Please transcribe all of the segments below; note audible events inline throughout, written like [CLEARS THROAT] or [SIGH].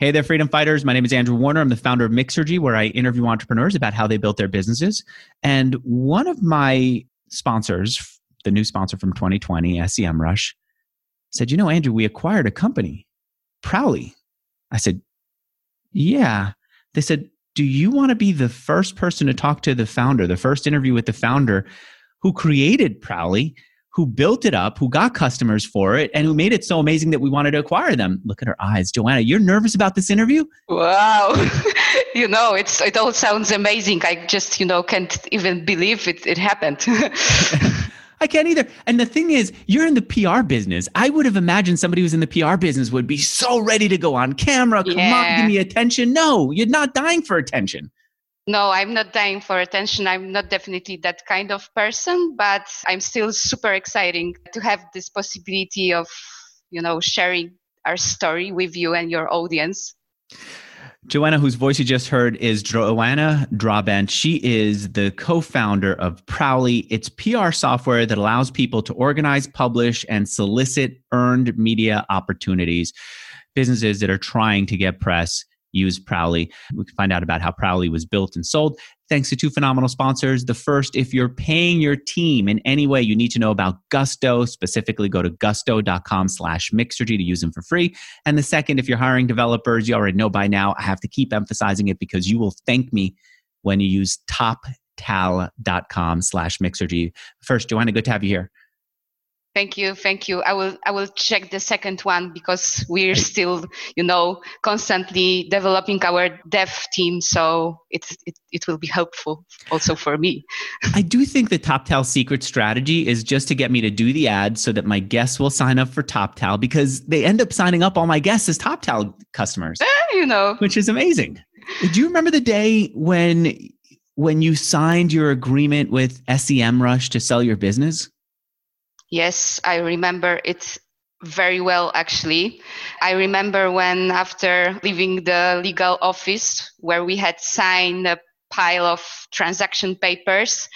Hey there, freedom fighters. My name is Andrew Warner. I'm the founder of Mixergy, where I interview entrepreneurs about how they built their businesses. And one of my sponsors, the new sponsor from 2020, SEMrush, said, You know, Andrew, we acquired a company, Prowly. I said, Yeah. They said, Do you want to be the first person to talk to the founder, the first interview with the founder who created Prowly? Who built it up, who got customers for it, and who made it so amazing that we wanted to acquire them. Look at her eyes. Joanna, you're nervous about this interview? Wow. [LAUGHS] you know, it's it all sounds amazing. I just, you know, can't even believe it, it happened. [LAUGHS] I can't either. And the thing is, you're in the PR business. I would have imagined somebody who's in the PR business would be so ready to go on camera. Come yeah. on, give me attention. No, you're not dying for attention no i'm not dying for attention i'm not definitely that kind of person but i'm still super exciting to have this possibility of you know sharing our story with you and your audience Joanna, whose voice you just heard, is Joanna Drabent. She is the co founder of Prowly. It's PR software that allows people to organize, publish, and solicit earned media opportunities. Businesses that are trying to get press use Prowly. We can find out about how Prowly was built and sold thanks to two phenomenal sponsors. The first, if you're paying your team in any way, you need to know about Gusto. Specifically, go to gusto.com slash mixergy to use them for free. And the second, if you're hiring developers, you already know by now, I have to keep emphasizing it because you will thank me when you use toptal.com slash mixergy. First, Joanna, good to have you here. Thank you, thank you. I will I will check the second one because we're still, you know, constantly developing our dev team, so it it, it will be helpful also for me. I do think the TopTal secret strategy is just to get me to do the ad so that my guests will sign up for TopTal because they end up signing up all my guests as TopTal customers. Eh, you know, which is amazing. Do you remember the day when when you signed your agreement with SEMrush to sell your business? Yes, I remember it very well actually. I remember when after leaving the legal office where we had signed a pile of transaction papers,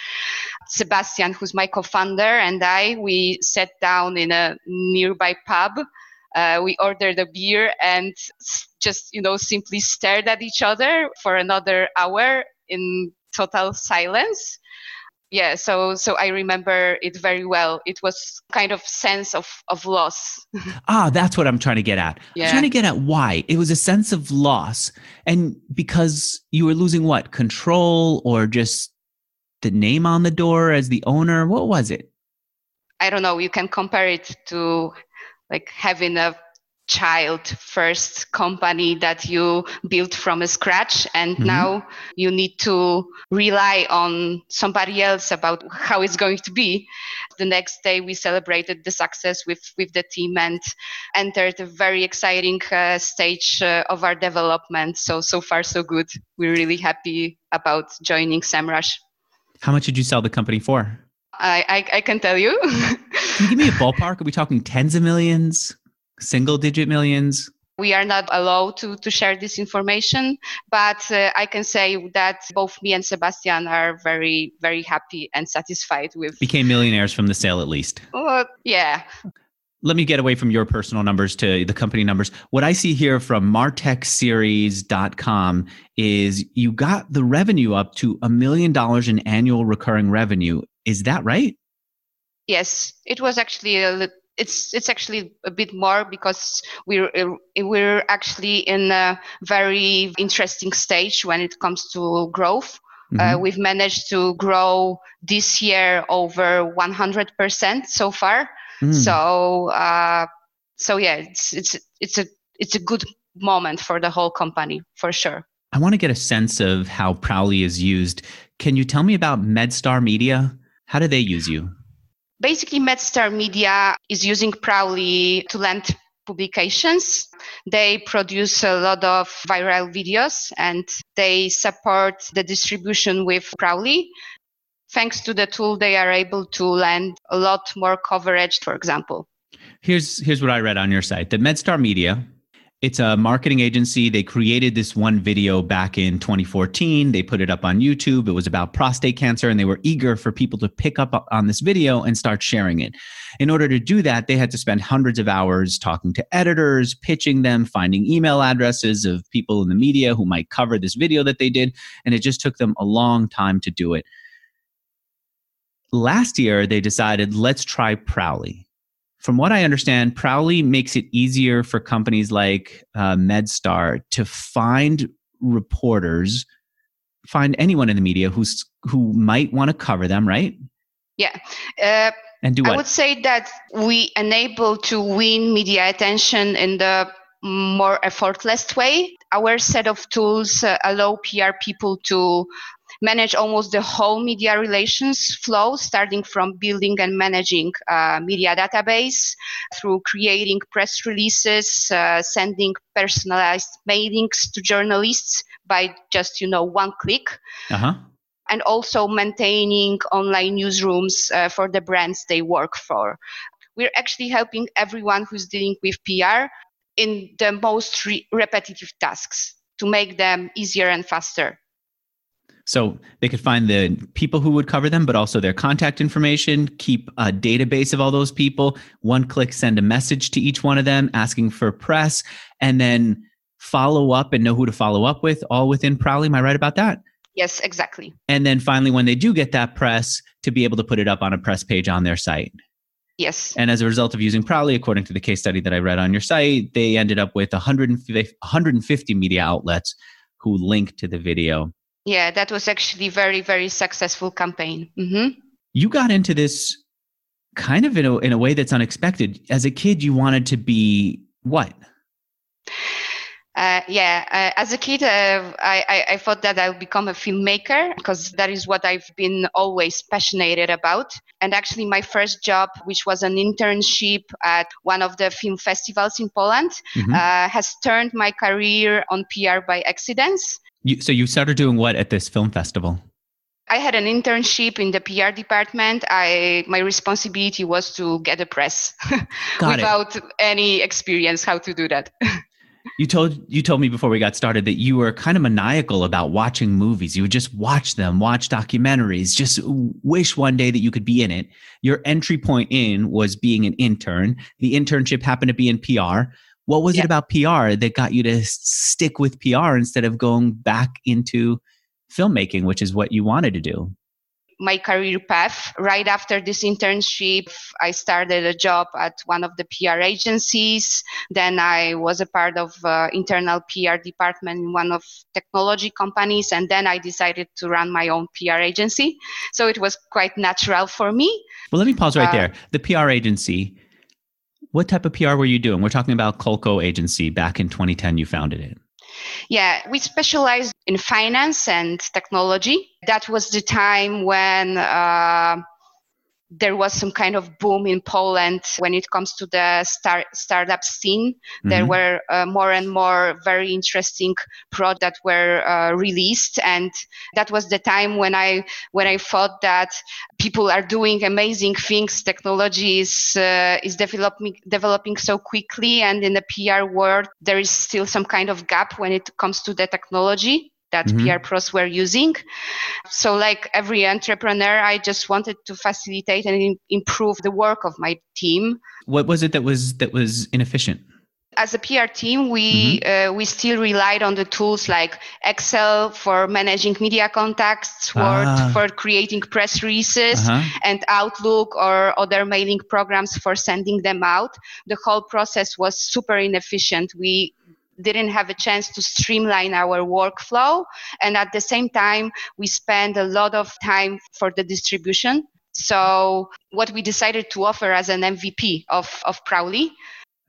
Sebastian, who's my co-founder, and I, we sat down in a nearby pub. Uh, we ordered a beer and just, you know, simply stared at each other for another hour in total silence yeah so so i remember it very well. It was kind of sense of of loss. [LAUGHS] Ah that's what i'm trying to get at. Yeah. i'm trying to get at why. It was a sense of loss and because you were losing what? Control or just the name on the door as the owner? What was it? I don't know. You can compare it to like having a child first company that you built from scratch and mm-hmm. now you need to rely on somebody else about how it's going to be the next day we celebrated the success with with the team and entered a very exciting uh, stage uh, of our development so so far so good we're really happy about joining semrush how much did you sell the company for I, I, I can tell you. can you give me a [LAUGHS] ballpark? Are we talking tens of millions? Single digit millions? We are not allowed to, to share this information, but uh, I can say that both me and Sebastian are very, very happy and satisfied with. Became millionaires from the sale, at least. Uh, yeah. Let me get away from your personal numbers to the company numbers. What I see here from martechseries.com is you got the revenue up to a million dollars in annual recurring revenue. Is that right? Yes, it was actually a it's it's actually a bit more because we're we're actually in a very interesting stage when it comes to growth. Uh, mm-hmm. Uh, we've managed to grow this year over 100% so far. Mm. So uh, so yeah, it's it's it's a it's a good moment for the whole company for sure. I want to get a sense of how Prowly is used. Can you tell me about MedStar Media? How do they use you? Basically, MedStar Media is using Prowly to land publications. They produce a lot of viral videos and they support the distribution with Prowly. Thanks to the tool, they are able to land a lot more coverage, for example. Here's, here's what I read on your site that MedStar Media it's a marketing agency. They created this one video back in 2014. They put it up on YouTube. It was about prostate cancer, and they were eager for people to pick up on this video and start sharing it. In order to do that, they had to spend hundreds of hours talking to editors, pitching them, finding email addresses of people in the media who might cover this video that they did. And it just took them a long time to do it. Last year, they decided, let's try Prowly from what I understand, Prowly makes it easier for companies like uh, MedStar to find reporters, find anyone in the media who's who might want to cover them, right? Yeah. Uh, and do what? I would say that we enable to win media attention in the more effortless way. Our set of tools uh, allow PR people to manage almost the whole media relations flow, starting from building and managing a media database through creating press releases, uh, sending personalized mailings to journalists by just, you know, one click. Uh-huh. And also maintaining online newsrooms uh, for the brands they work for. We're actually helping everyone who's dealing with PR in the most re- repetitive tasks to make them easier and faster. So they could find the people who would cover them, but also their contact information, keep a database of all those people, one click send a message to each one of them asking for press, and then follow up and know who to follow up with, all within Prowly. Am I right about that? Yes, exactly. And then finally, when they do get that press, to be able to put it up on a press page on their site. Yes. And as a result of using Prowly, according to the case study that I read on your site, they ended up with 150, 150 media outlets who link to the video yeah that was actually very very successful campaign mm-hmm. you got into this kind of in a, in a way that's unexpected as a kid you wanted to be what uh, yeah, uh, as a kid, uh, I, I, thought that I would become a filmmaker because that is what I've been always passionate about. And actually, my first job, which was an internship at one of the film festivals in Poland, mm-hmm. Uh, has turned my career on PR by accidents. You, so you started doing what at this film festival? I had an internship in the PR department. I my responsibility was to get a press [LAUGHS] without it. any experience how to do that. [LAUGHS] you told you told me before we got started that you were kind of maniacal about watching movies. You would just watch them, watch documentaries, just wish one day that you could be in it. Your entry point in was being an intern. The internship happened to be in PR. What was yeah. it about PR that got you to stick with PR instead of going back into filmmaking, which is what you wanted to do? my career path. Right after this internship, I started a job at one of the PR agencies. Then I was a part of uh, internal PR department in one of technology companies, and then I decided to run my own PR agency. So it was quite natural for me. Well, let me pause right uh, there. The PR agency what type of PR were you doing? We're talking about Colco Agency back in 2010, you founded it. Yeah, we specialized in finance and technology. That was the time when uh, there was some kind of boom in Poland when it comes to the start, startup scene. Mm-hmm. There were uh, more and more very interesting products that were uh, released, and that was the time when I when I thought that people are doing amazing things. Technology is uh, is developing developing so quickly, and in the PR world, there is still some kind of gap when it comes to the technology that mm-hmm. PR pros were using. So, like every entrepreneur, I just wanted to facilitate and improve the work of my team. What was it that was that was inefficient? As a PR team, we mm-hmm. uh, we still relied on the tools like Excel for managing media contacts, Word ah. for creating press releases, uh-huh. and Outlook or other mailing programs for sending them out. The whole process was super inefficient. We didn't have a chance to streamline our workflow. And at the same time, we spend a lot of time for the distribution. So, what we decided to offer as an MVP of, of Prowly.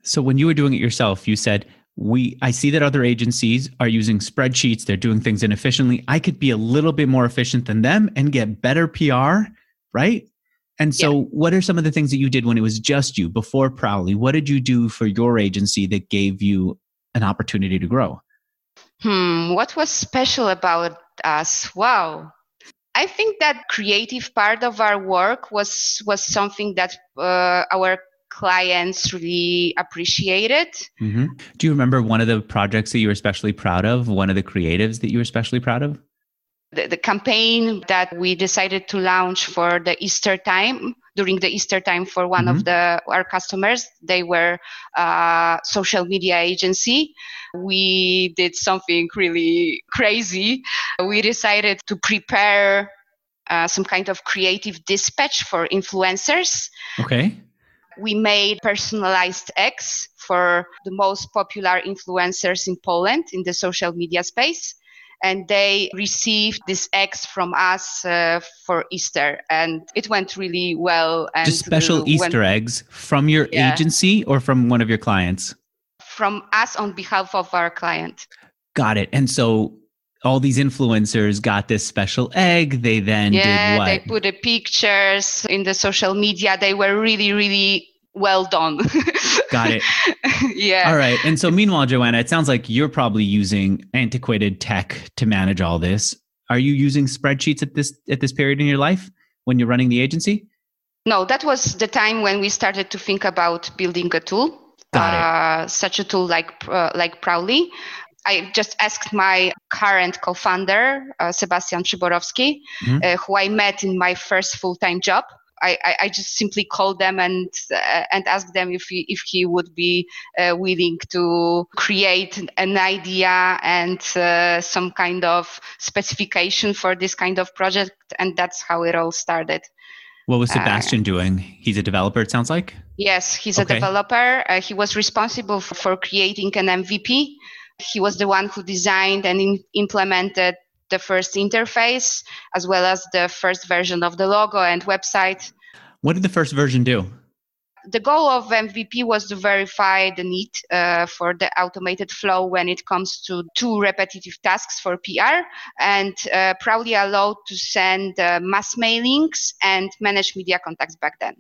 So, when you were doing it yourself, you said, we i see that other agencies are using spreadsheets they're doing things inefficiently i could be a little bit more efficient than them and get better pr right and so yeah. what are some of the things that you did when it was just you before prowly what did you do for your agency that gave you an opportunity to grow? Hmm, what was special about us? Wow. I think that creative part of our work was was something that uh, our clients really appreciated. Mm-hmm. Do you remember one of the projects that you were especially proud of? One of the creatives that you were especially proud of? The, the campaign that we decided to launch for the Easter time during the Easter time for one mm-hmm. of the our customers. They were a social media agency. We did something really crazy. We decided to prepare uh, some kind of creative dispatch for influencers. Okay we made personalized eggs for the most popular influencers in Poland in the social media space. And they received these eggs from us uh, for Easter, and it went really well. And Just special Easter eggs from your yeah. agency or from one of your clients? From us on behalf of our client. Got it. And so all these influencers got this special egg. They then yeah, did what? they put the pictures in the social media. They were really, really well done. got it. [LAUGHS] yeah. All right. And so meanwhile, Joanna, it sounds like you're probably using antiquated tech to manage all this. Are you using spreadsheets at this at this period in your life when you're running the agency? No, that was the time when we started to think about building a tool. Uh, such a tool like uh, like Prowly. I just asked my current co-founder, uh, Sebastian Przyborowski, mm-hmm. Uh, who I met in my first full-time job. I, I, just simply called them and uh, and asked them if he, if he would be uh, willing to create an idea and uh, some kind of specification for this kind of project, and that's how it all started. What was Sebastian uh, doing? He's a developer, it sounds like? Yes, he's okay. a developer. Uh, he was responsible for, for, creating an MVP. He was the one who designed and in, implemented the first interface as well as the first version of the logo and website. What did the first version do? The goal of MVP was to verify the need uh, for the automated flow when it comes to two repetitive tasks for PR and uh, Prowly allowed to send uh, mass mailings and manage media contacts back then.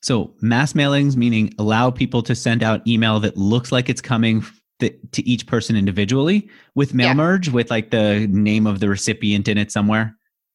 So, mass mailings meaning allow people to send out email that looks like it's coming the, to each person individually with mail yeah. merge with like the name of the recipient in it somewhere?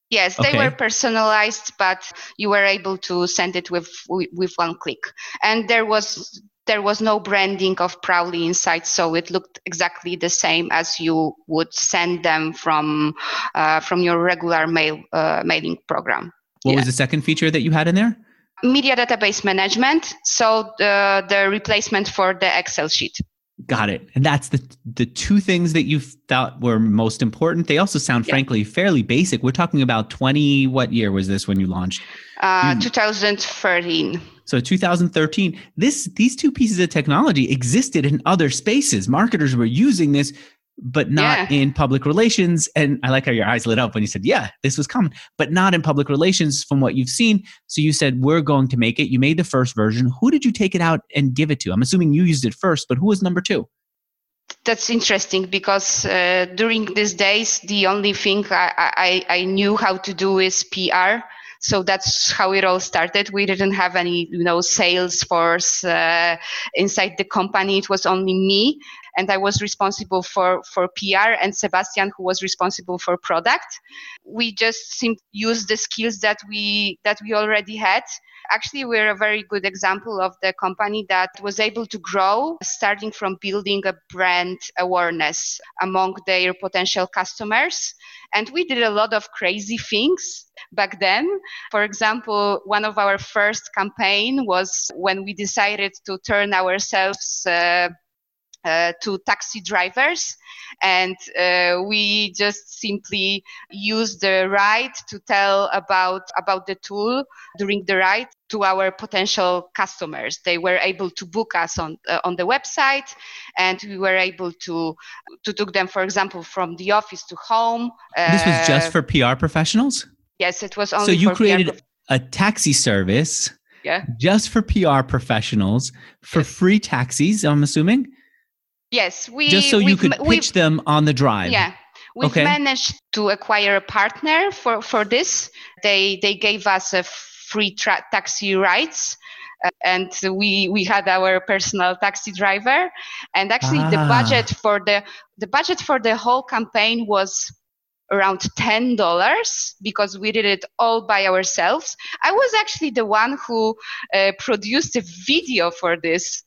Yes, they okay. were personalized, but you were able to send it with with one click, and there was there was no branding of Prowly inside, so it looked exactly the same as you would send them from uh, from your regular mail uh, mailing program. What yeah. was the second feature that you had in there? Media database management. So the the replacement for the Excel sheet. Got it. And that's the the two things that you thought were most important. They also sound, yeah. frankly, fairly basic. We're talking about twenty. What year was this when you launched? Uh, 2013. So 2013. This these two pieces of technology existed in other spaces. Marketers were using this but not yeah. in public relations. And I like how your eyes lit up when you said, yeah, this was common, but not in public relations from what you've seen. So you said, we're going to make it. You made the first version. Who did you take it out and give it to? I'm assuming you used it first, but who was number two? That's interesting because uh, during these days, the only thing I, I, I knew how to do is PR so that's how it all started we didn't have any you know sales force uh, inside the company it was only me and I was responsible for for PR, and Sebastian, who was responsible for product. We just seemed use the skills that we that we already had. Actually, we're a very good example of the company that was able to grow, starting from building a brand awareness among their potential customers. And we did a lot of crazy things back then. For example, one of our first campaign was when we decided to turn ourselves uh, uh, to taxi drivers. And uh, we just simply use the ride to tell about about the tool during the ride to our potential customers. They were able to book us on uh, on the website and we were able to to take them for example from the office to home this was just uh, for pr professionals? Yes it was only so you created prof- a taxi service yeah. just for pr professionals for yes. free taxis i'm assuming Yes, we just so you could pitch them on the drive. Yeah, we've okay. managed to acquire a partner for for this. They they gave us a free tra- taxi rides. Uh, and we we had our personal taxi driver and actually ah. the budget for the the budget for the whole campaign was around $10 because we did it all by ourselves. I was actually the one who uh, produced a video for this.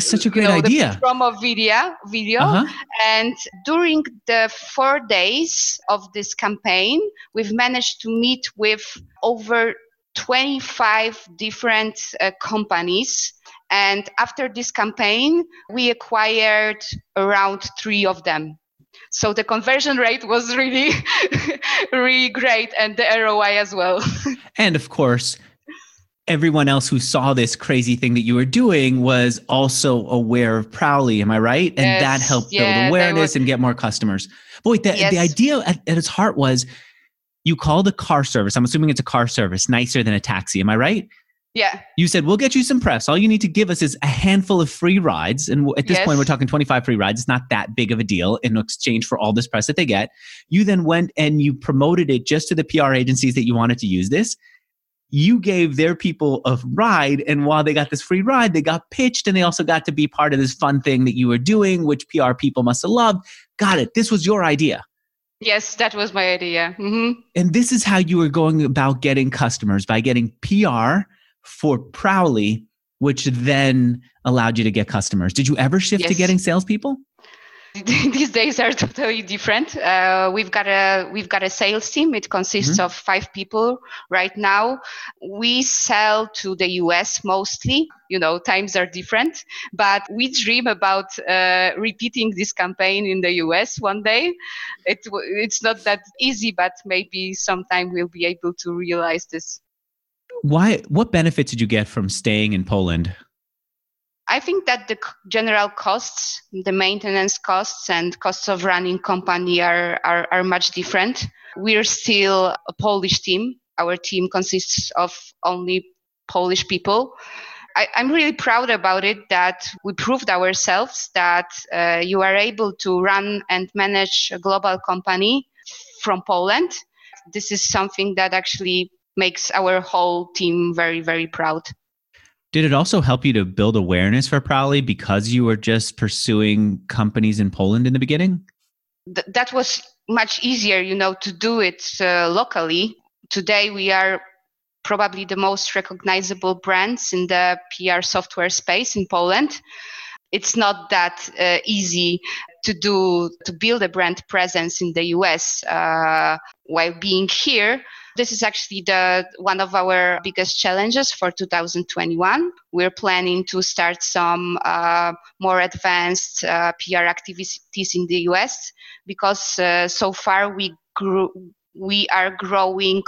Such a [LAUGHS] great you know, idea. Promo video, video. Uh-huh. And during the four days of this campaign, we've managed to meet with over 25 different uh, companies. And after this campaign, we acquired around three of them. So the conversion rate was really, [LAUGHS] really great, and the ROI as well. [LAUGHS] and of course, everyone else who saw this crazy thing that you were doing was also aware of Prowly. Am I right? And yes, that helped yeah, build awareness were, and get more customers. But wait, the, yes. the idea at, at its heart was you call the car service. I'm assuming it's a car service, nicer than a taxi. Am I right? Yeah. You said, we'll get you some press. All you need to give us is a handful of free rides. And at this yes. point, we're talking 25 free rides. It's not that big of a deal in exchange for all this press that they get. You then went and you promoted it just to the PR agencies that you wanted to use this. You gave their people a ride. And while they got this free ride, they got pitched and they also got to be part of this fun thing that you were doing, which PR people must have loved. Got it. This was your idea. Yes, that was my idea. Mm-hmm. And this is how you were going about getting customers by getting PR for Prowly, which then allowed you to get customers. Did you ever shift yes. to getting salespeople? [LAUGHS] These days are totally different. Uh, we've got a we've got a sales team. It consists mm-hmm. of five people right now. We sell to the US mostly. You know, times are different, but we dream about uh, repeating this campaign in the US one day. It, it's not that easy, but maybe sometime we'll be able to realize this. Why? What benefits did you get from staying in Poland? I think that the general costs, the maintenance costs and costs of running company are, are, are much different. We're still a Polish team. Our team consists of only Polish people. I, am really proud about it that we proved ourselves that uh, you are able to run and manage a global company from Poland. This is something that actually makes our whole team very, very proud. Did it also help you to build awareness for Prowly because you were just pursuing companies in Poland in the beginning? Th- that was much easier, you know, to do it uh, locally. Today, we are probably the most recognizable brands in the PR software space in Poland. It's not that uh, easy to do to build a brand presence in the US uh, while being here this is actually the one of our biggest challenges for 2021. We're planning to start some uh, more advanced uh, PR activities in the US because uh, so far we grew, we are growing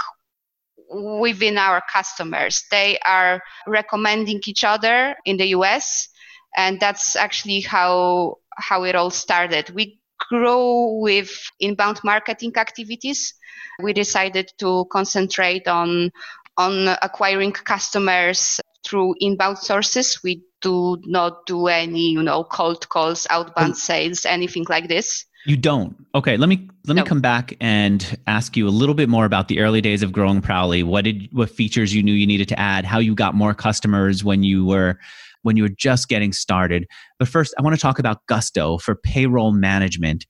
within our customers. They are recommending each other in the US, and that's actually how how it all started. We grow with inbound marketing activities we decided to concentrate on on acquiring customers through inbound sources. We do not do any, you know, cold calls, outbound oh. sales, anything like this. You don't. Okay, let me let no. me come back and ask you a little bit more about the early days of growing Prowly. What did what features you knew you needed to add? How you got more customers when you were when you were just getting started. But first, I want to talk about Gusto for payroll management.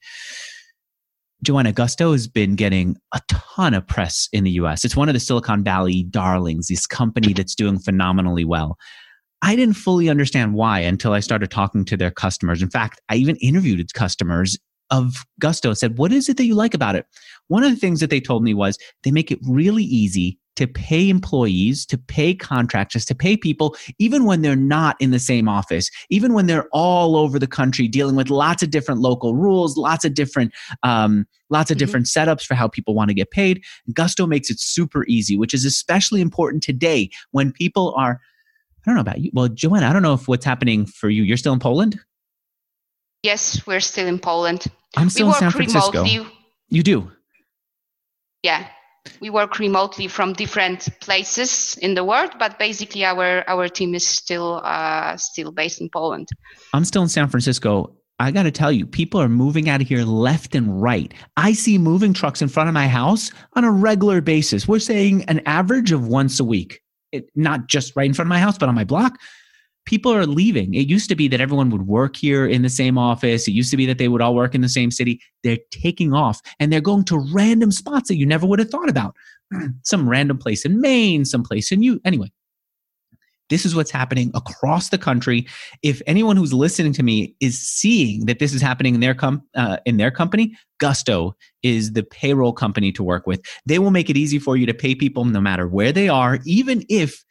Joanna Gusto has been getting a ton of press in the US. It's one of the Silicon Valley darlings, this company that's doing phenomenally well. I didn't fully understand why until I started talking to their customers. In fact, I even interviewed customers of Gusto said, What is it that you like about it? One of the things that they told me was they make it really easy to pay employees, to pay contractors, to pay people, even when they're not in the same office, even when they're all over the country dealing with lots of different local rules, lots of different, um, lots of mm-hmm. different setups for how people want to get paid. Gusto makes it super easy, which is especially important today when people are. I don't know about you. Well, Joanna, I don't know if what's happening for you. You're still in Poland. Yes, we're still in Poland. I'm still we in San Francisco. Remotely. You do. Yeah, we work remotely from different places in the world, but basically our our team is still uh, still based in Poland. I'm still in San Francisco. I got to tell you, people are moving out of here left and right. I see moving trucks in front of my house on a regular basis. We're saying an average of once a week. It, not just right in front of my house, but on my block people are leaving. It used to be that everyone would work here in the same office. It used to be that they would all work in the same city. They're taking off and they're going to random spots that you never would have thought about. [CLEARS THROAT] some random place in Maine, some place in you. Anyway, this is what's happening across the country. If anyone who's listening to me is seeing that this is happening in their com- uh, in their company, Gusto is the payroll company to work with. They will make it easy for you to pay people no matter where they are, even if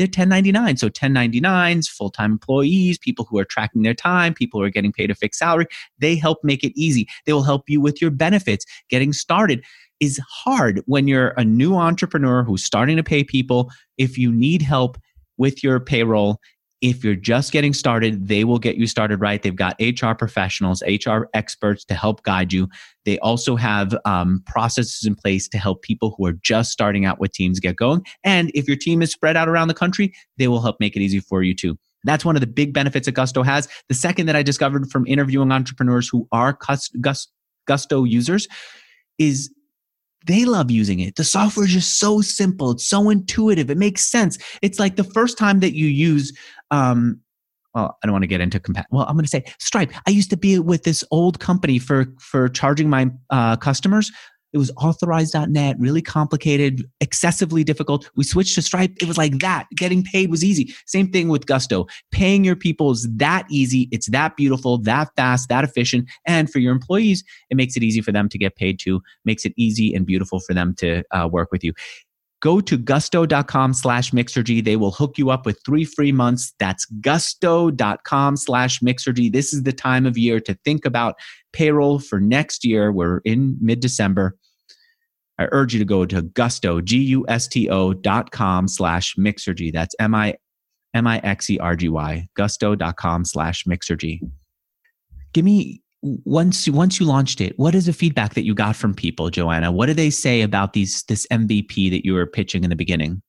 they're 1099. So 1099s, full-time employees, people who are tracking their time, people who are getting paid a fixed salary, they help make it easy. They will help you with your benefits. Getting started is hard when you're a new entrepreneur who's starting to pay people. If you need help with your payroll, if you're just getting started, they will get you started right. They've got HR professionals, HR experts to help guide you. They also have um, processes in place to help people who are just starting out with teams get going. And if your team is spread out around the country, they will help make it easy for you too. That's one of the big benefits that Gusto has. The second that I discovered from interviewing entrepreneurs who are Gusto users is they love using it. The software is just so simple. It's so intuitive. It makes sense. It's like the first time that you use, um, well, I don't want to get into compa- well, I'm going to say Stripe. I used to be with this old company for for charging my uh, customers it was Authorize.Net, really complicated, excessively difficult. We switched to Stripe. It was like that. Getting paid was easy. Same thing with Gusto. Paying your people is that easy. It's that beautiful, that fast, that efficient. And for your employees, it makes it easy for them to get paid too, makes it easy and beautiful for them to uh, work with you go to gusto.com slash mixergy they will hook you up with three free months. That's gusto.com slash mixergy this is the time of year to think about payroll for next year. We're in mid-december. I urge you to go to gusto, G-U-S-T-O dot com slash mixergy. That's M-I, M-I-X-E-R-G-Y, gusto.com slash mixergy. Give me, once, once you launched it, what is the feedback that you got from people, Joanna? What do they say about these, this MVP that you were pitching in the beginning?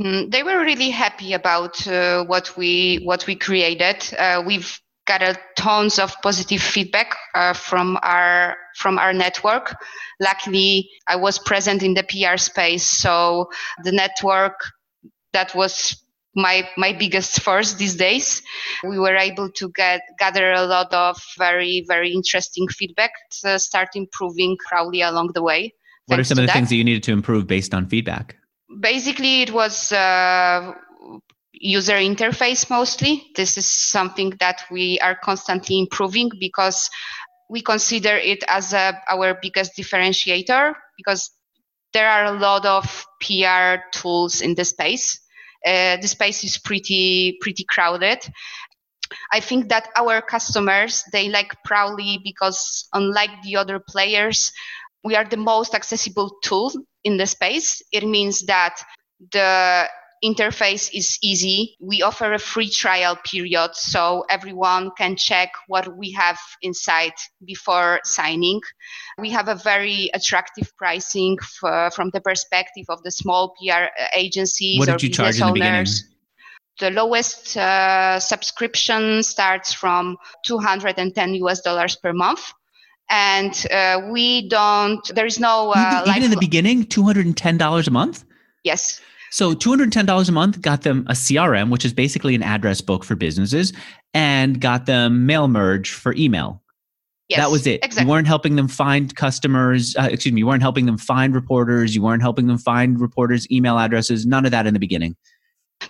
Mm, they were really happy about uh, what we what we created. Uh, we've got a tons of positive feedback uh, from our from our network. Luckily, I was present in the PR space, so the network that was my my biggest force these days. We were able to get gather a lot of very very interesting feedback to start improving Prowly along the way. What are some of the that. things that you needed to improve based on feedback? Basically, it was uh, user interface mostly. This is something that we are constantly improving because we consider it as a, our biggest differentiator because there are a lot of PR tools in the space. Uh, the space is pretty pretty crowded. I think that our customers they like Prowly because unlike the other players, we are the most accessible tool in the space. It means that the interface is easy. We offer a free trial period so everyone can check what we have inside before signing. We have a very attractive pricing for, from the perspective of the small PR agencies what did you charge in the beginning? The lowest uh, subscription starts from 210 US dollars per month and uh, we don't there is no uh, even, even in the beginning $210 a month yes so $210 a month got them a CRM, which is basically an address book for businesses, and got them mail merge for email. Yes, that was it. Exactly. You weren't helping them find customers. Uh, excuse me. You weren't helping them find reporters. You weren't helping them find reporters' email addresses. None of that in the beginning.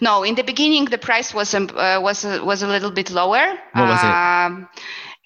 No, in the beginning the price was um, uh, was uh, was a little bit lower. What was it?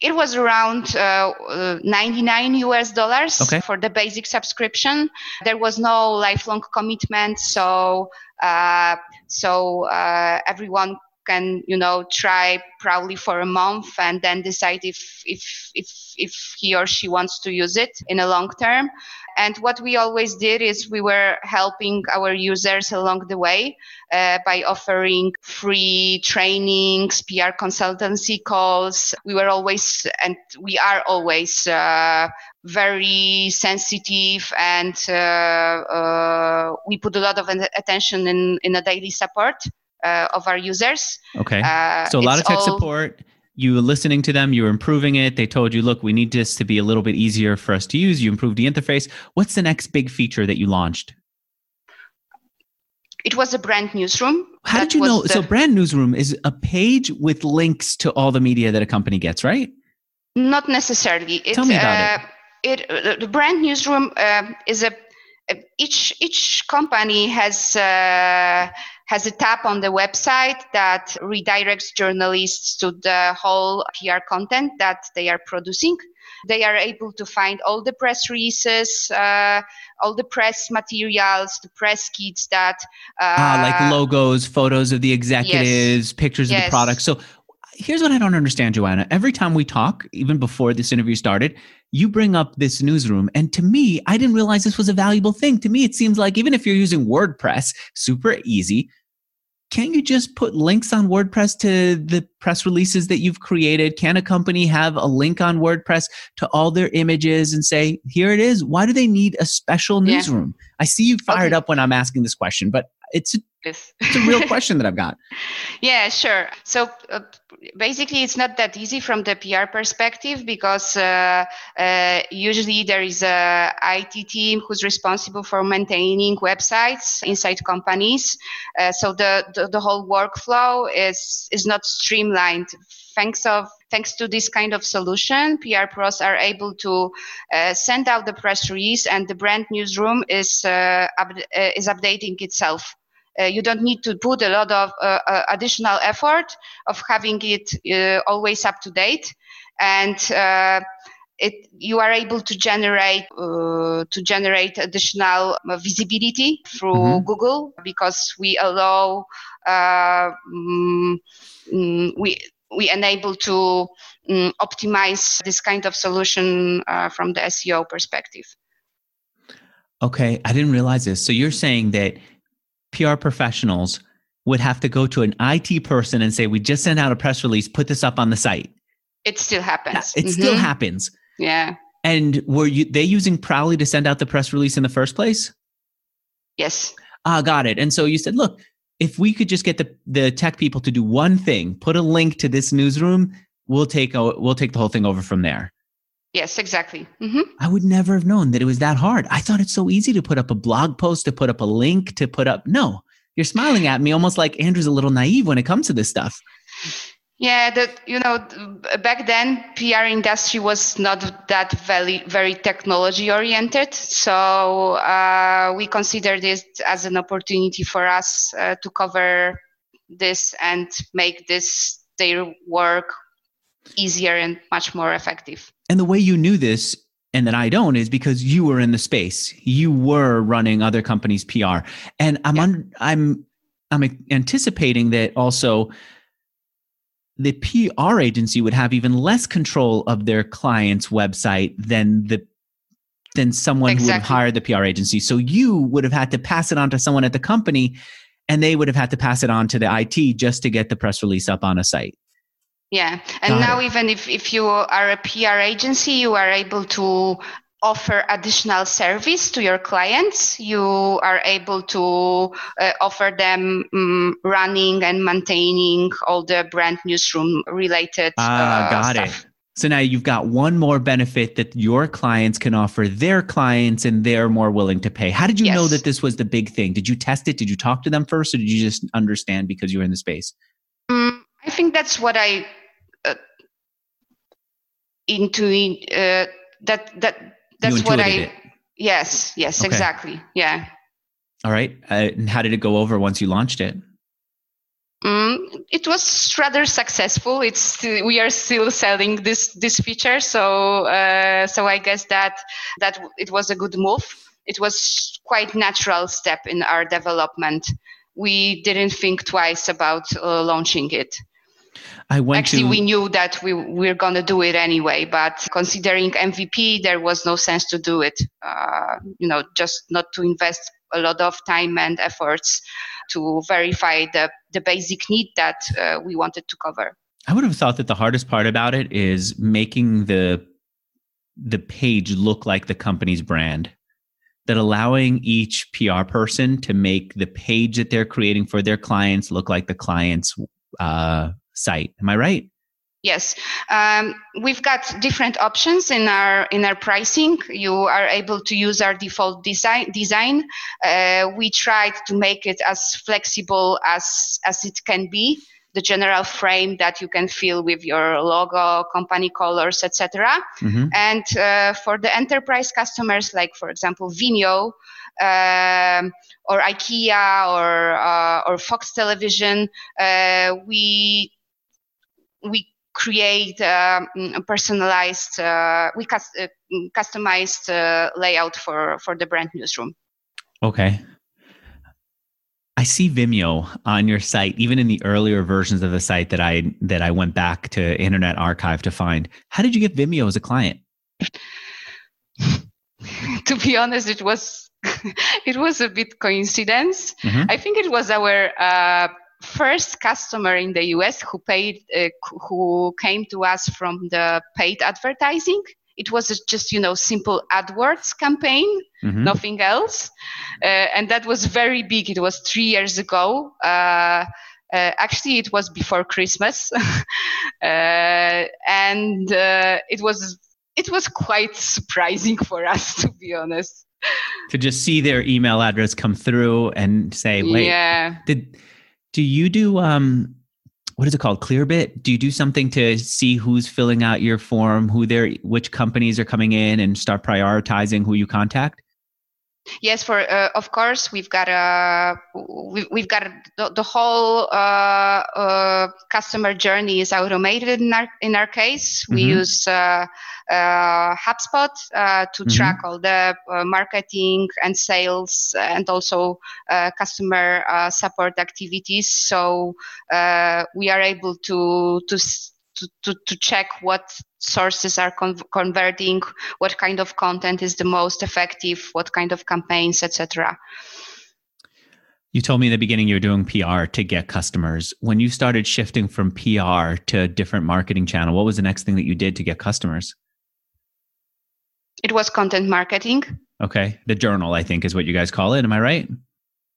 It was around uh, uh 99 US dollars okay. for the basic subscription. There was no lifelong commitment, so uh, so uh, everyone can you know try Prowly for a month and then decide if if if if he or she wants to use it in a long term and what we always did is we were helping our users along the way uh, by offering free trainings, PR consultancy calls. We were always, and we are always, uh, very sensitive and uh, uh we put a lot of attention in, in a daily support uh, of our users. Okay. Uh, so a lot of tech all, support you were listening to them, you were improving it. They told you, look, we need this to be a little bit easier for us to use. You improved the interface. What's the next big feature that you launched? It was a brand newsroom. How That did you know? the- So, brand newsroom is a page with links to all the media that a company gets, right? Not necessarily. It, Tell me about uh, it. uh, the brand newsroom um is a uh, each each company has uh, has a tab on the website that redirects journalists to the whole PR content that they are producing. They are able to find all the press releases, uh, all the press materials, the press kits that. Uh, ah, like logos, photos of the executives, pictures of the Yes. product. So, here's what I don't understand, Joanna. Every time we talk, even before this interview started, you bring up this newsroom. And to me, I didn't realize this was a valuable thing. To me, it seems like even if you're using WordPress, super easy. Can't you just put links on WordPress to the press releases that you've created? Can a company have a link on WordPress to all their images and say, here it is? Why do they need a special Yeah. newsroom? I see you fired Okay. up when I'm asking this question, but it's a, this. it's a real [LAUGHS] question that I've got. Yeah, sure. So uh, basically, it's not that easy from the PR perspective because uh, uh, usually there is a IT team who's responsible for maintaining websites inside companies. Uh, so the, the the whole workflow is is not streamlined. Thanks of thanks to this kind of solution, PR pros are able to uh, send out the press release, and the brand newsroom is uh, up, uh, is updating itself. Uh, you don't need to put a lot of uh, uh, additional effort of having it uh, always up to date and uh, it, you are able to generate uh, to generate additional visibility through Mhm. Google because we allow uh, mm, mm, we we enable to mm, optimize this kind of solution uh, from the SEO perspective. Okay, I didn't realize this. So you're saying that PR professionals would have to go to an IT person and say, "We just sent out a press release. Put this up on the site." It still happens. It still Mhm. happens. yeah. And were you they using Prowly to send out the press release in the first place? Yes. Ah, got it. And so you said, "Look, if we could just get the the tech people to do one thing, put a link to this newsroom, we'll take we'll take the whole thing over from there." Yes. Exactly. hmm I would never have known that it was that hard. I thought it's so easy to put up a blog post, to put up a link, to put up. No, you're smiling at me almost like Andrew's a little naive when it comes to this stuff. Yeah, that you know, back then PR industry was not that very very technology oriented. So uh, we considered this as an opportunity for us uh, to cover this and make this their work easier and much more effective. And the way you knew this and that I don't is because you were in the space. You were running other companies' PR. And I'm Yeah. un- I'm I'm anticipating that also the PR agency would have even less control of their client's website than the than someone who would have hired the PR agency. So you would have had to pass it on to someone at the company and they would have had to pass it on to the IT just to get the press release up on a site. Yeah, and Got now it. even if, if you are a PR agency, you are able to offer additional service to your clients. You are able to uh, offer them um, running and maintaining all the brand newsroom related. Ah, uh, got stuff. it. So now you've got one more benefit that your clients can offer their clients and they're more willing to pay. How did you know that this was the big thing? Did you test it? Did you talk to them first or did you just understand because you were in the space? Mm, I think that's what I into uh, that that that's what I. it. Yes, yes, Okay. exactly. Yeah. All right. Uh, and how did it go over once you launched it? Mm, it was rather successful. It's we are still selling this this feature, so uh, so I guess that that it was a good move. It was quite natural step in our development. We didn't think twice about uh, launching it. I went Actually, to we knew that we we're gonna do it anyway, but considering MVP, there was no sense to do it. Uh, you know, just not to invest a lot of time and efforts to verify the the basic need that uh, we wanted to cover. I would have thought that the hardest part about it is making the the page look like the company's brand. That allowing each PR person to make the page that they're creating for their clients look like the client's uh, site. Am I right? Yes, um, we've got different options in our in our pricing. You are able to use our default design. Design. Uh, we tried to make it as flexible as as it can be. The general frame that you can fill with your logo, company colors, etc. Mm-hmm. And uh, for the enterprise customers, like for example Vimeo um, or IKEA or uh, or Fox Television, uh, we we create um, a personalized, uh, we cus- uh, customized uh, layout for for the brand newsroom. Okay. I see Vimeo on your site, even in the earlier versions of the site that I that I went back to Internet Archive to find. How did you get Vimeo as a client? [LAUGHS] to be honest, it was [LAUGHS] it was a bit coincidence. Mm-hmm. I think it was our uh, first customer in the US who paid, uh, who came to us from the paid advertising. It was just, you know, simple AdWords campaign, mm-hmm. nothing else. Uh, and that was very big. It was three years ago. Uh, uh, actually, it was before Christmas, [LAUGHS] uh, and uh, it was it was quite surprising for us, [LAUGHS] to be honest. To just see their email address come through and say, "Wait, yeah. did do you do um what is it called? Clearbit do you do something to see who's filling out your form who they're which companies are coming in and start prioritizing who you contact Yes, for uh, of course we've got a we, we've got a, the, the whole uh, uh, customer journey is automated in our in our case. We mm-hmm. use uh, uh, HubSpot uh, to mm-hmm. track all the marketing and sales and also customer support activities. So we are able to to to, to, to check what sources are con- converting, what kind of content is the most effective, what kind of campaigns, etc. You told me in the beginning you were doing PR to get customers. When you started shifting from PR to a different marketing channel, what was the next thing that you did to get customers? It was content marketing. Okay. The journal, I think, is what you guys call it. Am I right?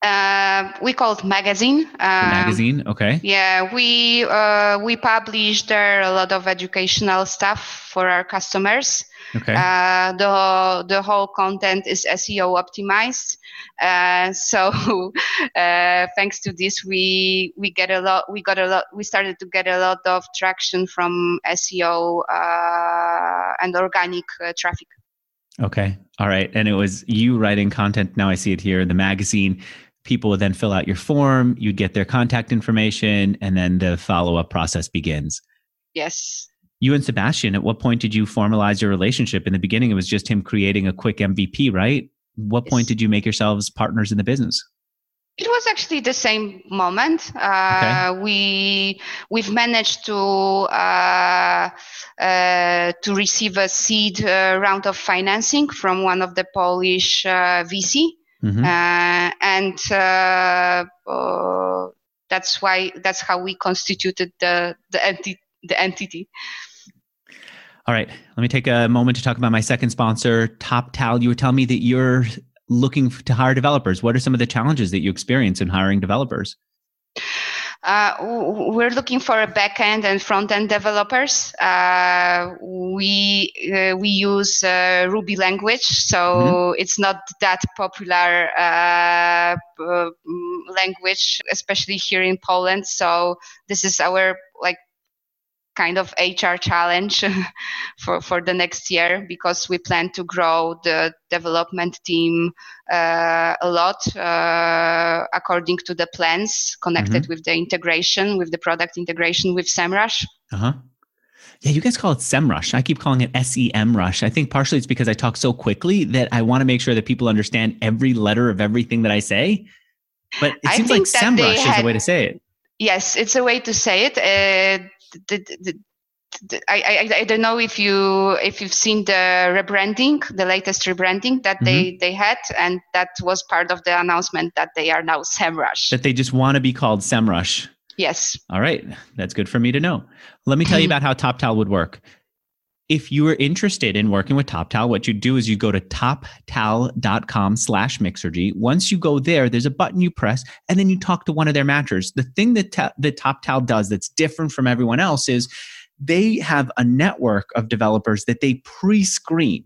Uh, we call it magazine. Um, magazine, okay. Yeah, we uh, we publish there a lot of educational stuff for our customers. Okay. Uh, the the whole content is SEO optimized. Uh, [LAUGHS] so uh, thanks to this, we we get a lot. We got a lot. We started to get a lot of traction from SEO uh, and organic traffic. Okay. All right. And it was you writing content. Now I see it here in the magazine people would then fill out your form, you'd get their contact information, and then the follow up process begins. Yes. You and Sebastian, at what point did you formalize your relationship? In the beginning, it was just him creating a quick MVP, right? What yes. point did you make yourselves partners in the business? It was actually the same moment. Uh, okay. We we've managed to uh, uh, to receive a seed uh, round of financing from one of the Polish uh, VC, Mm-hmm. Uh, and uh, uh, that's why that's how we constituted the the, enti- the entity. All right, let me take a moment to talk about my second sponsor, TopTal. You were telling me that you're looking to hire developers. What are some of the challenges that you experience in hiring developers? Uh, we're looking for a backend and front-end developers. Uh, we uh, we use uh, Ruby language, so mm-hmm. it's not that popular uh, language, especially here in Poland. So this is our like kind of HR challenge [LAUGHS] for, for the next year because we plan to grow the development team uh, a lot uh, according to the plans connected mm-hmm. with the integration, with the product integration with SEMrush. Uh-huh. Yeah, you guys call it SEMrush. I keep calling it SEMrush. I think partially it's because I talk so quickly that I want to make sure that people understand every letter of everything that I say. But it seems like SEMrush had, is the way to say it. Yes, it's a way to say it. Uh, the, the, the, I, I, I don't know if you if you've seen the rebranding, the latest rebranding that mm-hmm. they they had, and that was part of the announcement that they are now SEMrush. That they just want to be called SEMrush. Yes. All right, that's good for me to know. Let me tell you [CLEARS THROAT] about how TopTal would work. If you are interested in working with TopTal, what you do is you go to toptal.com slash Mixergy. Once you go there, there's a button you press, and then you talk to one of their matchers. The thing that, ta- that TopTal does that's different from everyone else is they have a network of developers that they pre screen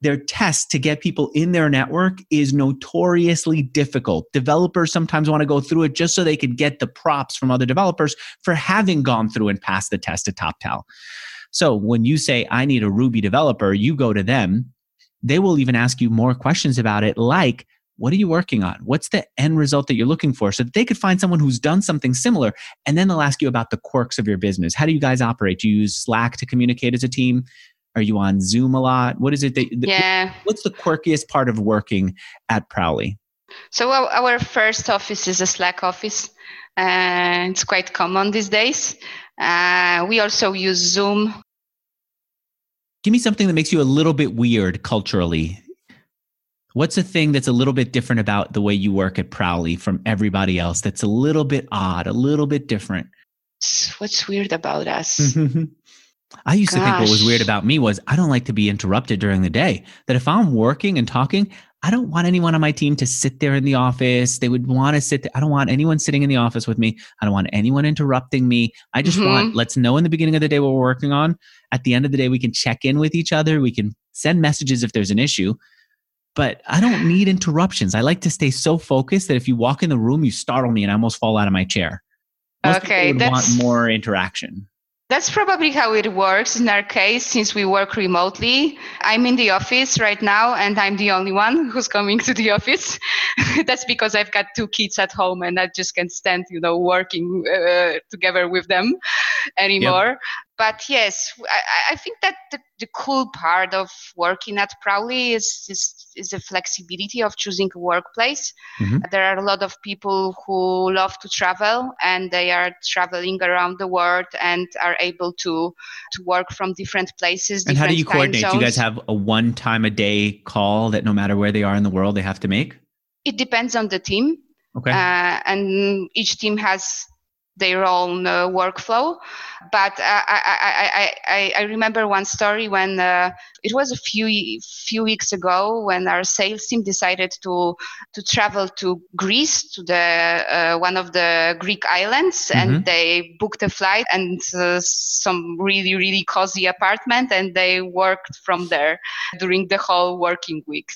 their test to get people in their network is notoriously difficult. Developers sometimes want to go through it just so they could get the props from other developers for having gone through and passed the test at TopTal. So when you say, I need a Ruby developer, you go to them. They will even ask you more questions about it, like, what are you working on? What's the end result that you're looking for? So that they could find someone who's done something similar. And then they'll ask you about the quirks of your business. How do you guys operate? Do you use Slack to communicate as a team? Are you on Zoom a lot? What is it that, yeah. what's the quirkiest part of working at Prowly? So our first office is a Slack office. Uh, it's quite common these days. Uh, we also use Zoom. Give me something that makes you a little bit weird culturally. What's a thing that's a little bit different about the way you work at Prowly from everybody else that's a little bit odd, a little bit different? What's weird about us? [LAUGHS] I used Gosh. to think what was weird about me was I don't like to be interrupted during the day. That if I'm working and talking, I don't want anyone on my team to sit there in the office. They would want to sit there. I don't want anyone sitting in the office with me. I don't want anyone interrupting me. I just mm-hmm. want, let's know in the beginning of the day what we're working on. At the end of the day, we can check in with each other. We can send messages if there's an issue. But I don't need interruptions. I like to stay so focused that if you walk in the room, you startle me and I almost fall out of my chair. Most okay, people would want more interaction. That's probably how it works in our case, since we work remotely. I'm in the office right now, and I'm the only one who's coming to the office. [LAUGHS] That's because I've got two kids at home, and I just can't stand, you know, working uh, together with them anymore. Yep but yes, I, I, think that the, the cool part of working at Prowly is, is, is the flexibility of choosing a workplace. Mm-hmm. There are a lot of people who love to travel and they are traveling around the world and are able to to work from different places. And how do you coordinate? Do you guys have a one time a day call that no matter where they are in the world they have to make? It depends on the team. Okay. Uh, and each team has their own uh, workflow. But I, I, I, I, remember one story when uh, it was a few few weeks ago when our sales team decided to to travel to Greece to the uh, one of the Greek islands, mm-hmm. and they booked a flight and uh, some really really cozy apartment, and they worked from there during the whole working week,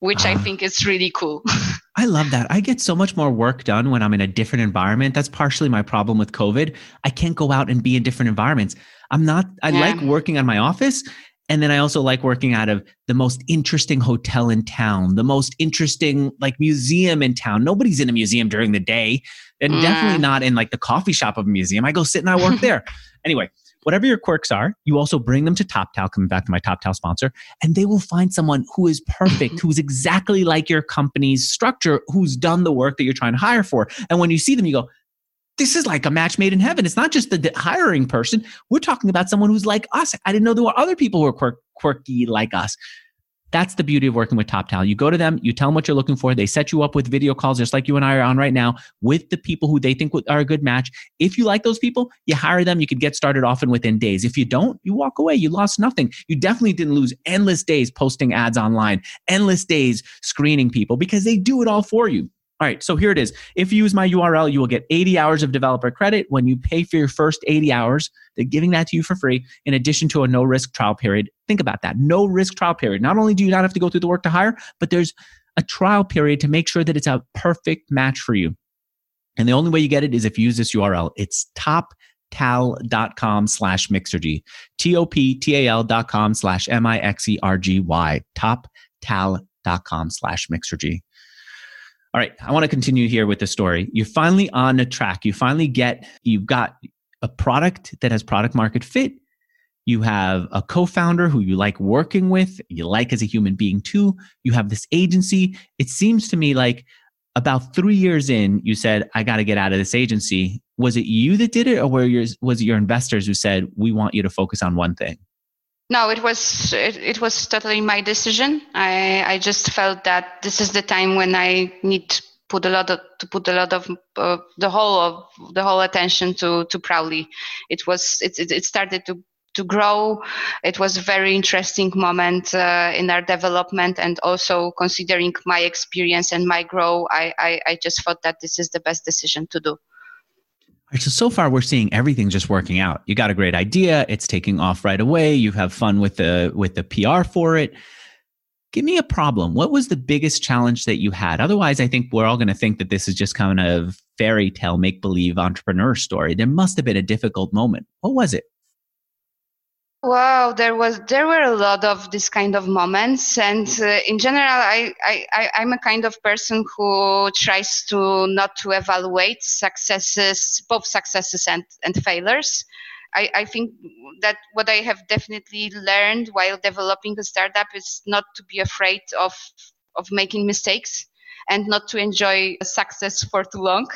which I ah. think is really cool. [LAUGHS] I love that. I get so much more work done when I'm in a different environment. That's partially my problem with COVID. I can't go out and be in different environments. I'm not, I yeah. like working on my office. And then I also like working out of the most interesting hotel in town, the most interesting like museum in town. Nobody's in a museum during the day and yeah. definitely not in like the coffee shop of a museum. I go sit and I work [LAUGHS] there. Anyway, whatever your quirks are, you also bring them to TopTal, coming back to my TopTal sponsor, and they will find someone who is perfect, [LAUGHS] who's exactly like your company's structure, who's done the work that you're trying to hire for. And when you see them, you go, this is like a match made in heaven. It's not just the hiring person. We're talking about someone who's like us. I didn't know there were other people who were quirk, quirky like us. That's the beauty of working with TopTal. You go to them, you tell them what you're looking for. They set you up with video calls, just like you and I are on right now, with the people who they think are a good match. If you like those people, you hire them. You could get started often within days. If you don't, you walk away. You lost nothing. You definitely didn't lose endless days posting ads online, endless days screening people because they do it all for you. All right, so here it is. If you use my URL, you will get 80 hours of developer credit. When you pay for your first 80 hours, they're giving that to you for free in addition to a no risk trial period. Think about that no risk trial period. Not only do you not have to go through the work to hire, but there's a trial period to make sure that it's a perfect match for you. And the only way you get it is if you use this URL. It's toptal.com slash mixergy. T-O-P-T-A-L dot com slash M-I-X-E-R-G-Y. Toptal.com slash mixergy. All right, I want to continue here with the story. You're finally on a track. You finally get, you've got a product that has product market fit. You have a co founder who you like working with, you like as a human being too. You have this agency. It seems to me like about three years in, you said, I got to get out of this agency. Was it you that did it, or were your, was it your investors who said, We want you to focus on one thing? No, it was it, it was totally my decision. I I just felt that this is the time when I need to put a lot of to put a lot of uh, the whole of the whole attention to to Prowly. It was it it, it started to to grow. It was a very interesting moment uh, in our development, and also considering my experience and my grow, I, I I just thought that this is the best decision to do. So so far we're seeing everything just working out. You got a great idea, it's taking off right away. You have fun with the with the PR for it. Give me a problem. What was the biggest challenge that you had? Otherwise, I think we're all going to think that this is just kind of fairy tale make believe entrepreneur story. There must have been a difficult moment. What was it? Wow, there was there were a lot of this kind of moments, and uh, in general, I, I I'm a kind of person who tries to not to evaluate successes, both successes and and failures. I, I think that what I have definitely learned while developing a startup is not to be afraid of of making mistakes and not to enjoy success for too long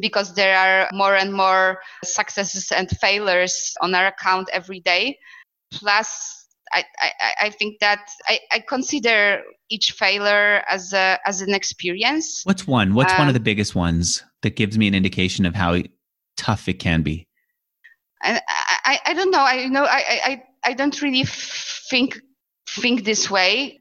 because there are more and more successes and failures on our account every day. Plus, I, I, I think that I, I consider each failure as a as an experience. What's one? What's um, one of um, the biggest ones that gives me an indication of how tough it can be? And I, I don't know. I know I, I, I don't really think think this way.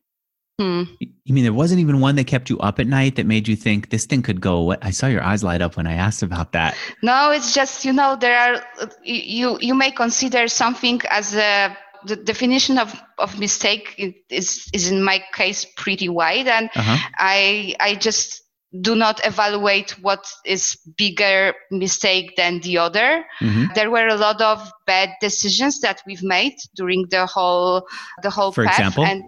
Hmm. You mean there wasn't even one that kept you up at night that made you think this thing could go away? I saw your eyes light up when I asked about that. No, it's just you know there are you you may consider something as a the definition of, of mistake is is in my case pretty wide and uh-huh. I I just do not evaluate what is bigger mistake than the other mm-hmm. there were a lot of bad decisions that we've made during the whole the whole for path example and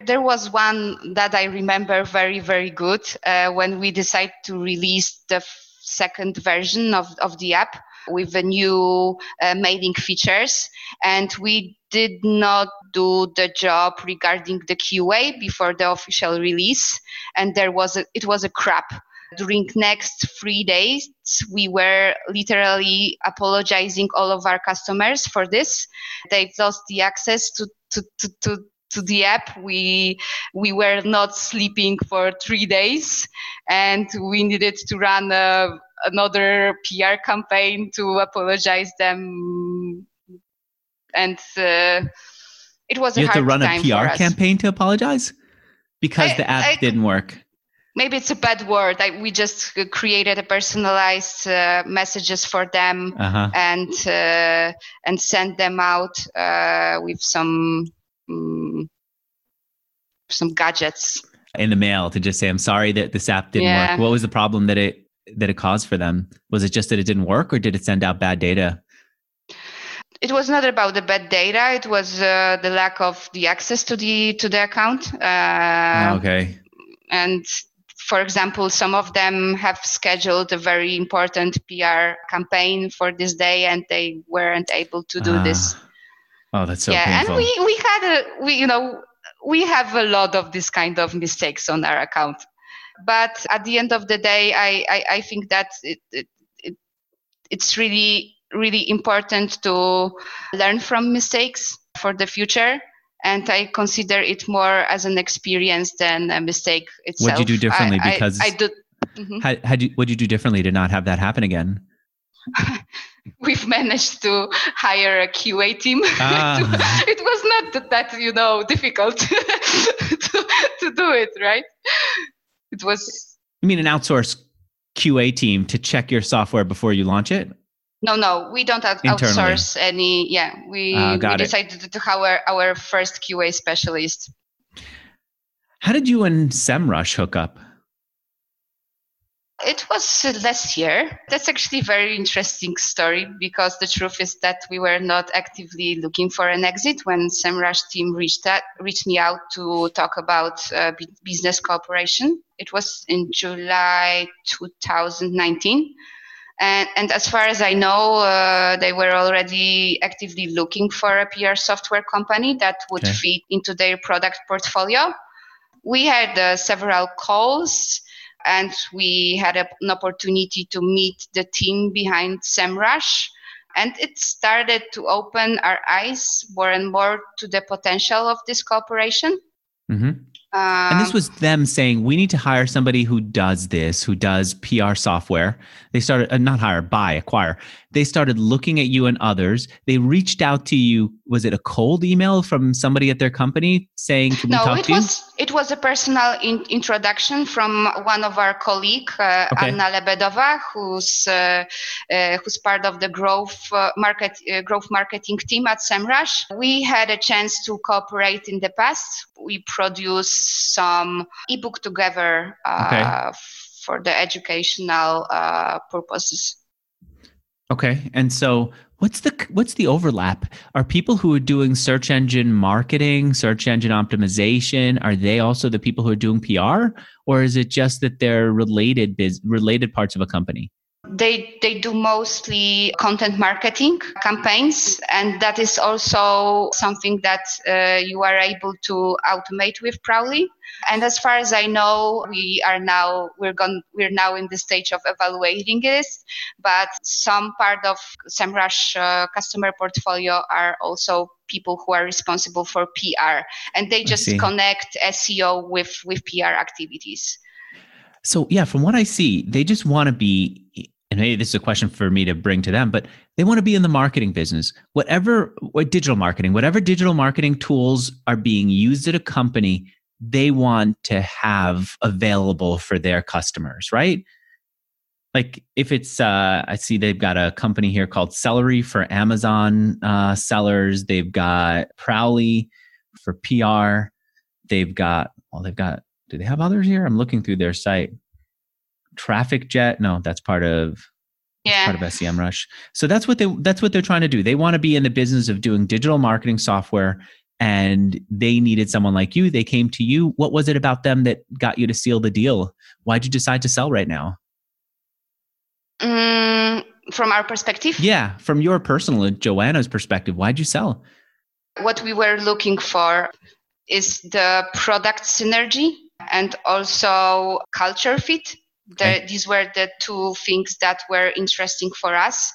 there was one that I remember very, very good uh, when we decided to release the f- second version of, of the app with the new uh, mailing features. And we did not do the job regarding the QA before the official release. And there was a, it was a crap during next three days we were literally apologizing all of our customers for this they've lost the access to to, to, to to the app. We we were not sleeping for three days and we needed to run a, another pr campaign to apologize them. And uh, it was you a had to run a pr campaign to apologize? Because I, the app I, didn't work. Maybe it's a bad word. I, we just created a personalized uh, messages for them uh-huh. and uh, and sent them out uh, with some um, some gadgets. In the mail to just say i'm sorry that this app didn't yeah. work what was the problem that it that it caused for them? Was it just that it didn't work or did it send out bad data? It was not about the bad data. It was uh, the lack of the access to the to the account uh, oh, okay. and for example, some of them have scheduled a very important PR campaign for this day and they weren't able to do this. Oh, that's so yeah, painful. and we we had a we you know we have a lot of this kind of mistakes on our account, but at the end of the day, I I, I think that it, it, it it's really really important to learn from mistakes for the future and I consider it more as an experience than a mistake itself. What did you do differently? I, because I, I do. Mm-hmm. Had, had you, what did you do differently to not have that happen again? [LAUGHS] we've managed to hire a QA team. [LAUGHS] Ah. it was not that you know difficult [LAUGHS] to, to do it, right? It was. You mean an outsourced QA team to check your software before you launch it? No, no, we don't outsource any. Yeah, we, uh, we decided to hire our first QA specialist. How did you and SEMrush hook up? It was last year. That's actually a very interesting story because the truth is that we were not actively looking for an exit when SEMrush team reached out, reached me out to talk about uh, business cooperation. It was in July 2019. And, and as far as I know, uh, they were already actively looking for a PR software company that would okay. fit into their product portfolio. We had uh, several calls and we had a, an opportunity to meet the team behind SEMrush. And it started to open our eyes more and more to the potential of this cooperation. Mm-hmm. Um, and this was them saying, we need to hire somebody who does this, who does PR software. They started, uh, not hire, buy, acquire. They started looking at you and others. They reached out to you. Was it a cold email from somebody at their company saying, "Can no, we talk it to was you?" it was a personal in- introduction from one of our colleague, uh, Okay. Anna Lebedova, who's uh, uh, who's part of the growth uh, market uh, growth marketing team at Semrush. We had a chance to cooperate in the past. We produced some ebook together uh, Okay. for the educational uh, purposes. Okay. And so what's the what's the overlap? Are people who are doing search engine marketing, search engine optimization, are they also the people who are doing PR or is it just that they're related biz, related parts of a company? They they do mostly content marketing campaigns and that is also something that uh, you are able to automate with Prowly and as far as i know we are now we're gone we're now in the stage of evaluating this but some part of semrush uh, customer portfolio are also people who are responsible for pr and they just connect seo with with pr activities. So yeah, from what I see, they just want to be and maybe this is a question for me to bring to them, but they want to be in the marketing business. Whatever what digital marketing, whatever digital marketing tools are being used at a company, they want to have available for their customers, right? Like if it's uh I see they've got a company here called Sellerly for Amazon uh sellers, they've got Prowly for PR, they've got well they've got do they have others here? I'm looking through their site. Traffic Jet, no, that's part of yeah part of SEM Rush. So that's what they that's what they're trying to do. They want to be in the business of doing digital marketing software and they needed someone like you. They came to you. What was it about them that got you to seal the deal? Why'd you decide to sell right now? Mm, from our perspective Yeah, from your personal Joanna's perspective, why'd you sell? what we were looking for is the product synergy and also culture fit. The, Okay. These were the two things that were interesting for us.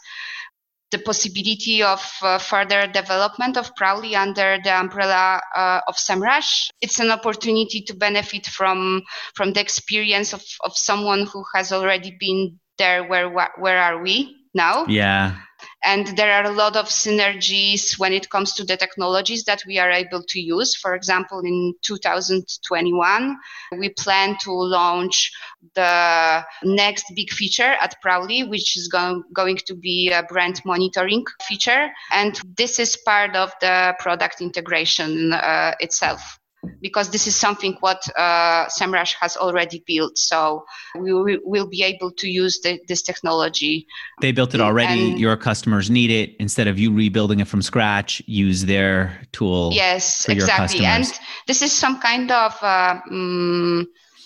The possibility of uh, further development of Prowly under the umbrella uh, of Semrush. It's an opportunity to benefit from from the experience of, of someone who has already been there. Where where are we now? Yeah. And there are a lot of synergies when it comes to the technologies that we are able to use. For example, in 2021, we plan to launch the next big feature at Prowly, which is go- going to be a brand monitoring feature. And this is part of the product integration uh, itself. Because this is something what uh, SEMrush has already built, so we will we'll be able to use the, this technology They built it already. And- Your customers need it. Instead of you rebuilding it from scratch, use their tool. yes for your exactly and this is some kind of uh, mm,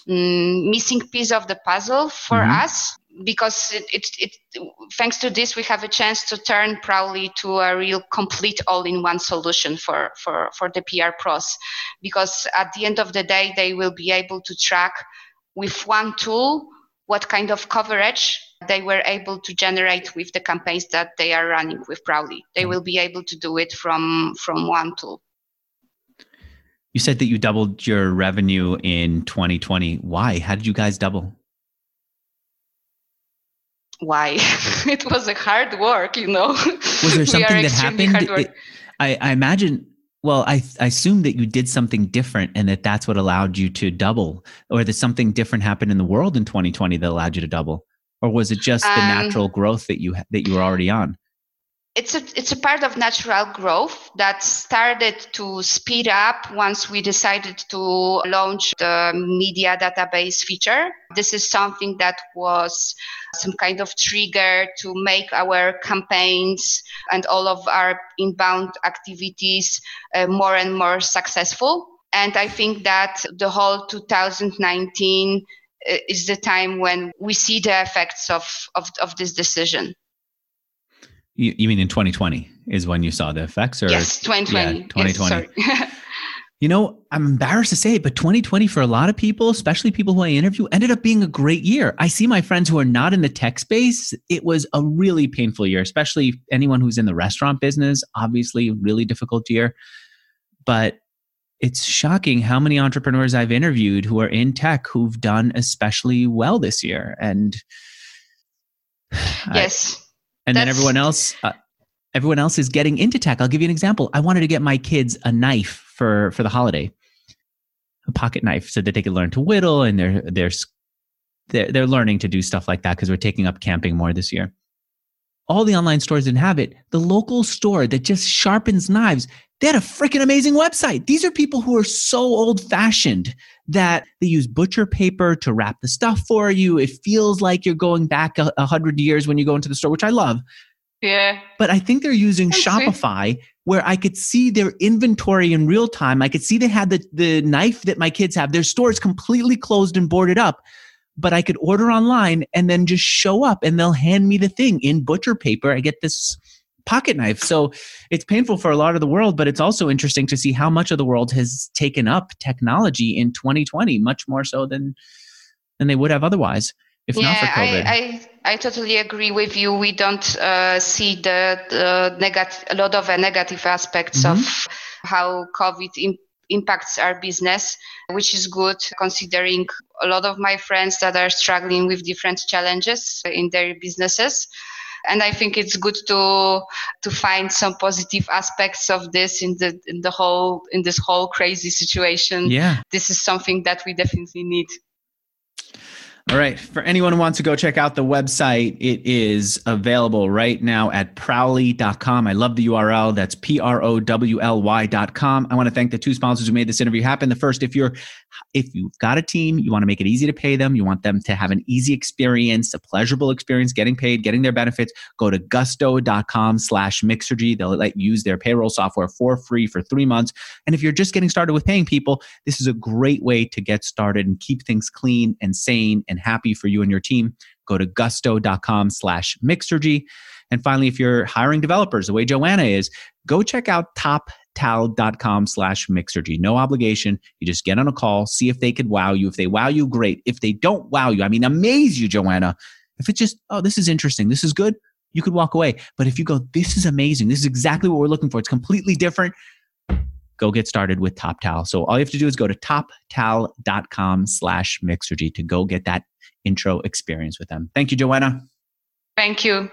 mm, missing piece of the puzzle for Mhm. us because it, it, it thanks to this we have a chance to turn Prowly to a real complete all-in-one solution for, for, for the PR pros because at the end of the day they will be able to track with one tool what kind of coverage they were able to generate with the campaigns that they are running with Prowly. They mm. will be able to do it from from one tool. You said that you doubled your revenue in 2020. Why? How did you guys double? Why? [LAUGHS] it was a hard work, you know. Was there [LAUGHS] something that happened? It- I, I imagine. Well, I, I assume that you did something different, and that that's what allowed you to double, or that something different happened in the world in 2020 that allowed you to double, or was it just the Um, natural growth that you that you were already on? It's a it's a part of natural growth that started to speed up once we decided to launch the media database feature. This is something that was some kind of trigger to make our campaigns and all of our inbound activities uh, more and more successful. And I think that the whole 2019 uh, is the time when we see the effects of, of, of this decision. You, you mean in 2020 is when you saw the effects, or yes, 2020. yeah, 2020. Yes. [LAUGHS] You know, I'm embarrassed to say it, but 2020 for a lot of people, especially people who I interview, ended up being a great year. I see my friends who are not in the tech space. It was a really painful year, especially anyone who's in the restaurant business. Obviously, really difficult year. But it's shocking how many entrepreneurs I've interviewed who are in tech who've done especially well this year. And [SIGHS] I- and then everyone else uh, everyone else is getting into tech i'll give you an example. I wanted to get my kids a knife for for the holiday. A pocket knife so that they could learn to whittle and they're they're they're, they're learning to do stuff like that because we're taking up camping more this year all the online stores didn't have it the local store that just sharpens knives they had a freaking amazing website these are people who are so old fashioned that they use butcher paper to wrap the stuff for you it feels like you're going back a, a hundred years when you go into the store which i love yeah. But I think they're using That's Shopify where I could see their inventory in real time. I could see they had the, the knife that my kids have. Their store is completely closed and boarded up. But I could order online and then just show up and they'll hand me the thing in butcher paper. I get this pocket knife. So it's painful for a lot of the world, but it's also interesting to see how much of the world has taken up technology in 2020, much more so than than they would have otherwise if yeah, not for COVID. I, I, I totally agree with you. We don't uh, see the, the negative, a lot of uh, negative aspects mm-hmm. of how COVID in, impacts our business, which is good considering a lot of my friends that are struggling with different challenges in their businesses and I think it's good to to find some positive aspects of this in the in the whole in this whole crazy situation. Yeah, this is something that we definitely need. All right. For anyone who wants to go check out the website, it is available right now at prowly.com. I love the URL. That's P R O W L Y.com. I want to thank the two sponsors who made this interview happen. The first, if you're if you've got a team, you want to make it easy to pay them, you want them to have an easy experience, a pleasurable experience getting paid, getting their benefits, go to gusto.com slash mixergy. They'll let you use their payroll software for free for three months. And if you're just getting started with paying people, this is a great way to get started and keep things clean and sane and happy for you and your team. Go to gusto.com slash mixergy. And finally, if you're hiring developers, the way Joanna is, go check out top tal.com slash mixergy. No obligation. You just get on a call, see if they could wow you. If they wow you, great. If they don't wow you, I mean, amaze you, Joanna. If it's just, oh, this is interesting, this is good, you could walk away. But if you go, this is amazing, this is exactly what we're looking for, it's completely different, go get started with TopTal. So all you have to do is go to toptal.com slash mixergy to go get that intro experience with them. Thank you, Joanna. Thank you.